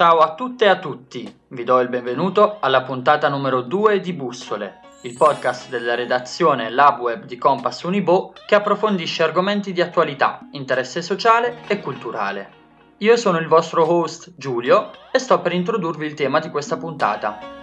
Ciao a tutte e a tutti, vi do il benvenuto alla puntata numero 2 di Bussole, il podcast della redazione Lab Web di Compass Unibo che approfondisce argomenti di attualità, interesse sociale e culturale. Io sono il vostro host Giulio e sto per introdurvi il tema di questa puntata,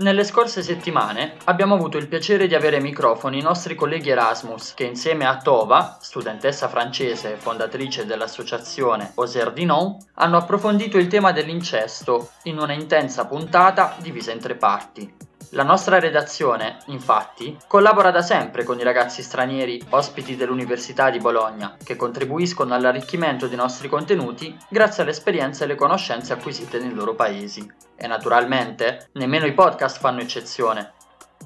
Nelle scorse settimane abbiamo avuto il piacere di avere ai microfoni i nostri colleghi Erasmus che insieme a Tova, studentessa francese e fondatrice dell'associazione Auxerre Dinon, hanno approfondito il tema dell'incesto in una intensa puntata divisa in tre parti. La nostra redazione, infatti, collabora da sempre con i ragazzi stranieri ospiti dell'Università di Bologna, che contribuiscono all'arricchimento dei nostri contenuti grazie all'esperienza e alle conoscenze acquisite nei loro paesi. E naturalmente, nemmeno i podcast fanno eccezione.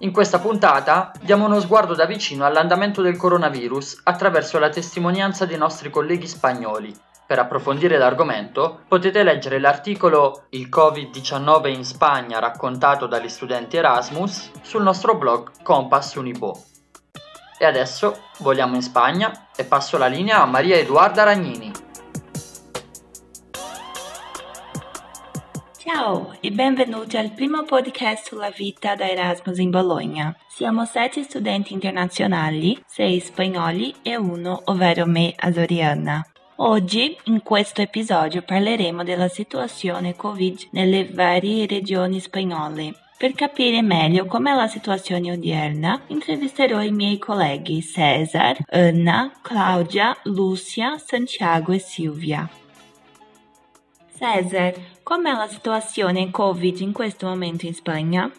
In questa puntata diamo uno sguardo da vicino all'andamento del coronavirus attraverso la testimonianza dei nostri colleghi spagnoli, per approfondire l'argomento potete leggere l'articolo Il Covid-19 in Spagna raccontato dagli studenti Erasmus sul nostro blog Compass Unibo. E adesso voliamo in Spagna e passo la linea a Maria Edoarda Ragnini. Ciao e benvenuti al primo podcast sulla vita da Erasmus in Bologna. Siamo sette studenti internazionali, sei spagnoli e uno, ovvero me, azoriana. Oggi, in questo episodio, parleremo della situazione Covid nelle varie regioni spagnole. Per capire meglio com'è la situazione odierna, intervisterò i miei colleghi Cesar, Anna, Claudia, Lucia, Santiago e Silvia. Cesar, com'è la situazione Covid in questo momento in Spagna?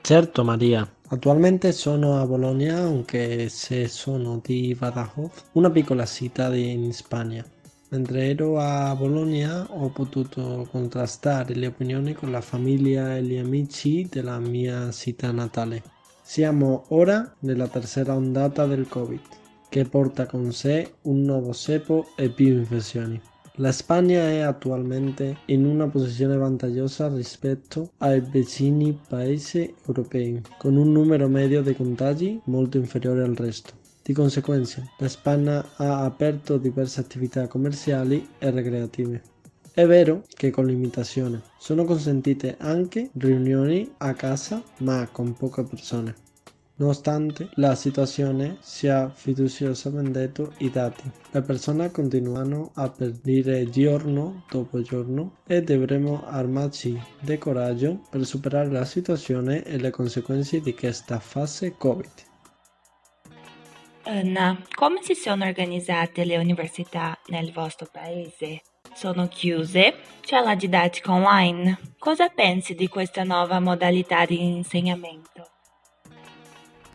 Certo Maria, Attualmente sono a Bologna anche se sono di Badajoz, una piccola città in Spagna. Mentre ero a Bologna ho potuto contrastare le opinioni con la famiglia e gli amici della mia città natale. Siamo ora nella terza ondata del Covid, che porta con sé un nuovo ceppo e più infezioni. La Spagna è attualmente in una posizione vantaggiosa rispetto ai vicini paesi europei, con un numero medio di contagi molto inferiore al resto. Di conseguenza, la Spagna ha aperto diverse attività commerciali e recreative. È vero che con limitazione sono consentite anche riunioni a casa ma con poche persone. Nonostante la situazione sia fiduciosamente i dati, le persone continuano a perdere giorno dopo giorno e dovremo armarci di coraggio per superare la situazione e le conseguenze di questa fase Covid. Anna, come si sono organizzate le università nel vostro paese? Sono chiuse? C'è la didattica online? Cosa pensi di questa nuova modalità di insegnamento?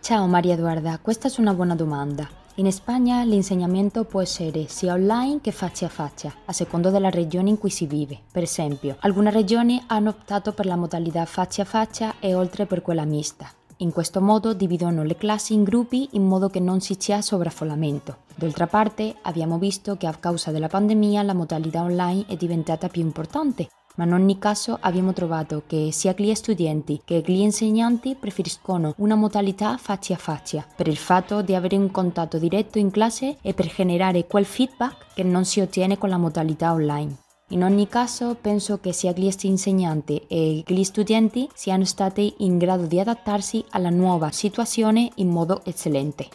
Ciao Maria Eduarda, questa è una buona domanda. In Spagna l'insegnamento può essere sia online che faccia a faccia, a seconda della regione in cui si vive. Per esempio, alcune regioni hanno optato per la modalità faccia a faccia e oltre per quella mista. In questo modo dividono le classi in gruppi in modo che non ci sia sovraffollamento. D'altra parte, abbiamo visto che a causa della pandemia la modalità online è diventata più importante ma in ogni caso abbiamo trovato che sia gli studenti che gli insegnanti preferiscono una modalità faccia a faccia per il fatto di avere un contatto diretto in classe e per generare quel feedback che non si ottiene con la modalità online. In ogni caso, penso che sia gli insegnanti e gli studenti siano stati in grado di adattarsi alla nuova situazione in modo eccellente.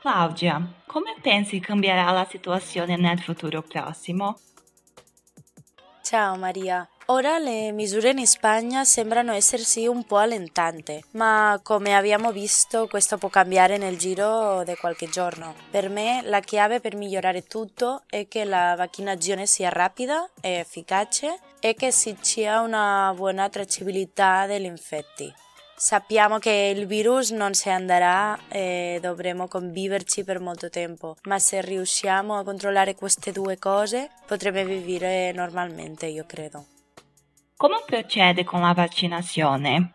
Claudia, come pensi cambierà la situazione nel futuro prossimo? Ciao Maria. Ora le misure in Spagna sembrano essersi un po' allentate, ma come abbiamo visto questo può cambiare nel giro di qualche giorno. Per me la chiave per migliorare tutto è che la vaccinazione sia rapida e efficace e che ci sia una buona tracciabilità degli infetti. Sappiamo che il virus non se andrà e dovremo conviverci per molto tempo, ma se riusciamo a controllare queste due cose potremo vivere normalmente, io credo. Come procede con la vaccinazione?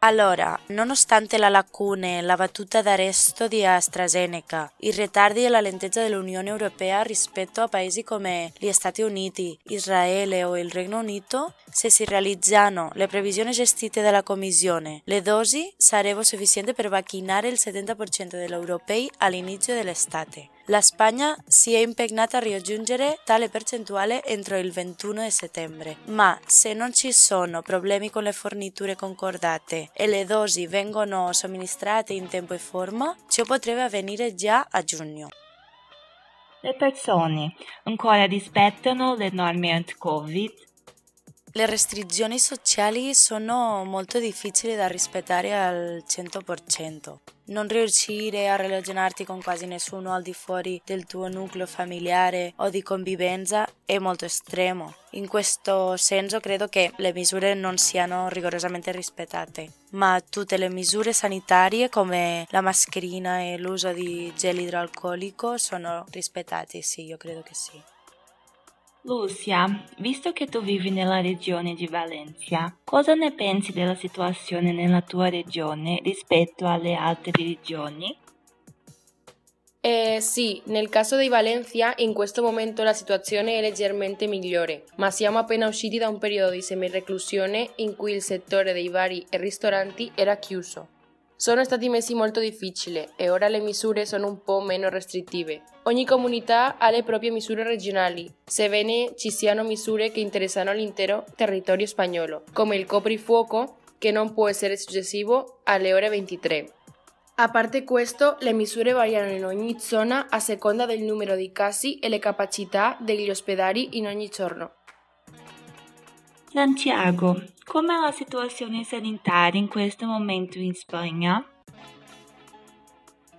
Allora, nonostante la lacune la battuta d'arresto di AstraZeneca, i ritardi e la lentezza dell'Unione Europea rispetto a paesi come gli Stati Uniti, Israele o il Regno Unito, se si realizzano le previsioni gestite dalla Commissione, le dosi sarebbero sufficienti per vaccinare il 70% degli europei all'inizio dell'estate. La Spagna si è impegnata a raggiungere tale percentuale entro il 21 settembre, ma se non ci sono problemi con le forniture concordate e le dosi vengono somministrate in tempo e forma, ciò potrebbe avvenire già a giugno. Le persone ancora rispettano le norme anti-Covid le restrizioni sociali sono molto difficili da rispettare al 100%. Non riuscire a relazionarti con quasi nessuno al di fuori del tuo nucleo familiare o di convivenza è molto estremo. In questo senso credo che le misure non siano rigorosamente rispettate, ma tutte le misure sanitarie come la mascherina e l'uso di gel idroalcolico sono rispettate, sì, io credo che sì. Lucia, visto che tu vivi nella regione di Valencia, cosa ne pensi della situazione nella tua regione rispetto alle altre regioni? Eh, sì, nel caso di Valencia in questo momento la situazione è leggermente migliore, ma siamo appena usciti da un periodo di semi-reclusione in cui il settore dei bari e ristoranti era chiuso. Sono stati mesi molto difficili e ora le misure sono un po' meno restrittive. Ogni comunità ha le proprie misure regionali, sebbene ci siano misure che interessano l'intero territorio spagnolo, come il coprifuoco, che non può essere successivo alle ore 23. A parte questo, le misure variano in ogni zona a seconda del numero di casi e le capacità degli ospedali in ogni giorno. Santiago, com'è la situazione sanitaria in questo momento in Spagna?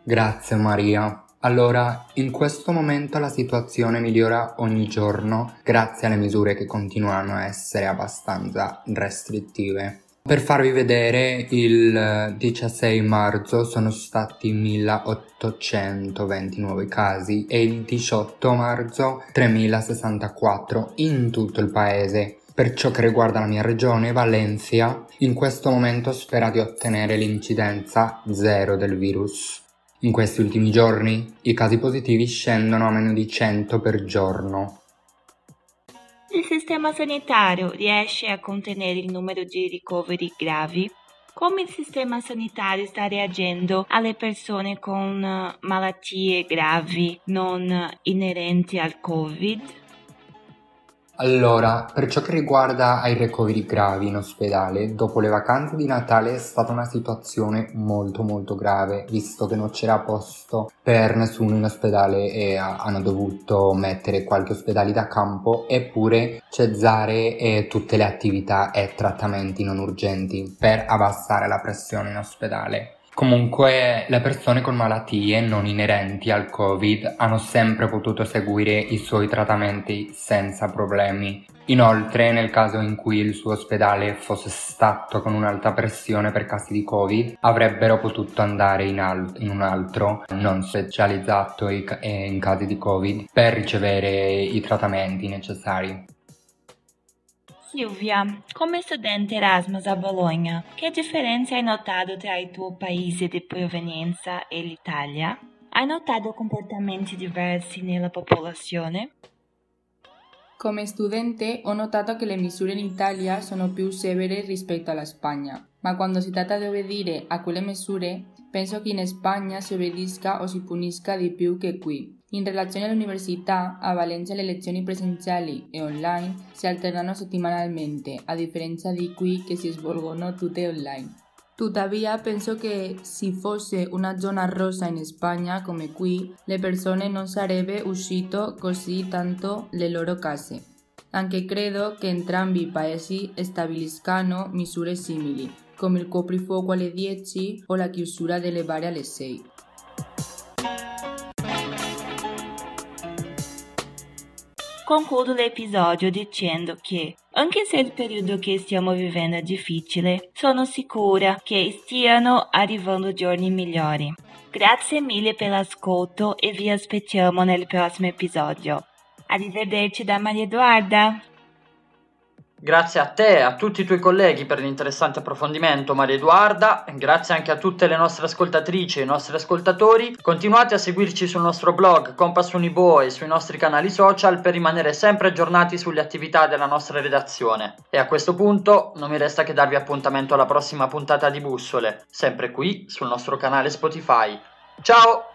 Grazie Maria. Allora, in questo momento la situazione migliora ogni giorno grazie alle misure che continuano a essere abbastanza restrittive. Per farvi vedere, il 16 marzo sono stati 1820 nuovi casi e il 18 marzo 3064 in tutto il paese. Per ciò che riguarda la mia regione, Valencia, in questo momento spera di ottenere l'incidenza zero del virus. In questi ultimi giorni i casi positivi scendono a meno di 100 per giorno. Il sistema sanitario riesce a contenere il numero di ricoveri gravi? Come il sistema sanitario sta reagendo alle persone con malattie gravi non inerenti al Covid? Allora, per ciò che riguarda ai ricoveri gravi in ospedale, dopo le vacanze di Natale è stata una situazione molto molto grave, visto che non c'era posto per nessuno in ospedale e hanno dovuto mettere qualche ospedale da campo eppure cesare e tutte le attività e trattamenti non urgenti per abbassare la pressione in ospedale. Comunque le persone con malattie non inerenti al Covid hanno sempre potuto seguire i suoi trattamenti senza problemi. Inoltre, nel caso in cui il suo ospedale fosse stato con un'alta pressione per casi di Covid, avrebbero potuto andare in, al- in un altro non specializzato in casi di Covid per ricevere i trattamenti necessari. Silvia, come studente Erasmus a Bologna, che differenze hai notato tra il tuo paese di provenienza e l'Italia? Hai notato comportamenti diversi nella popolazione? Come studente ho notato che le misure in Italia sono più severe rispetto alla Spagna, ma quando si tratta di obbedire a quelle misure, penso che in Spagna si obbedisca o si punisca di più che qui. In relazione all'università, a Valencia le lezioni presenziali e online si alternano settimanalmente, a differenza di qui che si svolgono tutte online. Tuttavia, penso che se fosse una zona rosa in Spagna come qui, le persone non sarebbero uscito così tanto le loro case. Anche credo che entrambi i paesi stabiliscano misure simili, come il coprifuoco alle 10 o la chiusura delle bare alle 6. Concludo l'episodio dicendo che, anche se il periodo che stiamo vivendo è difficile, sono sicura che stiano arrivando giorni migliori. Grazie mille per l'ascolto e vi aspettiamo nel prossimo episodio. Arrivederci da Maria Eduarda! Grazie a te e a tutti i tuoi colleghi per l'interessante approfondimento, Maria Edoarda. Grazie anche a tutte le nostre ascoltatrici e i nostri ascoltatori. Continuate a seguirci sul nostro blog Compass Unibo e sui nostri canali social per rimanere sempre aggiornati sulle attività della nostra redazione. E a questo punto non mi resta che darvi appuntamento alla prossima puntata di Bussole, sempre qui sul nostro canale Spotify. Ciao!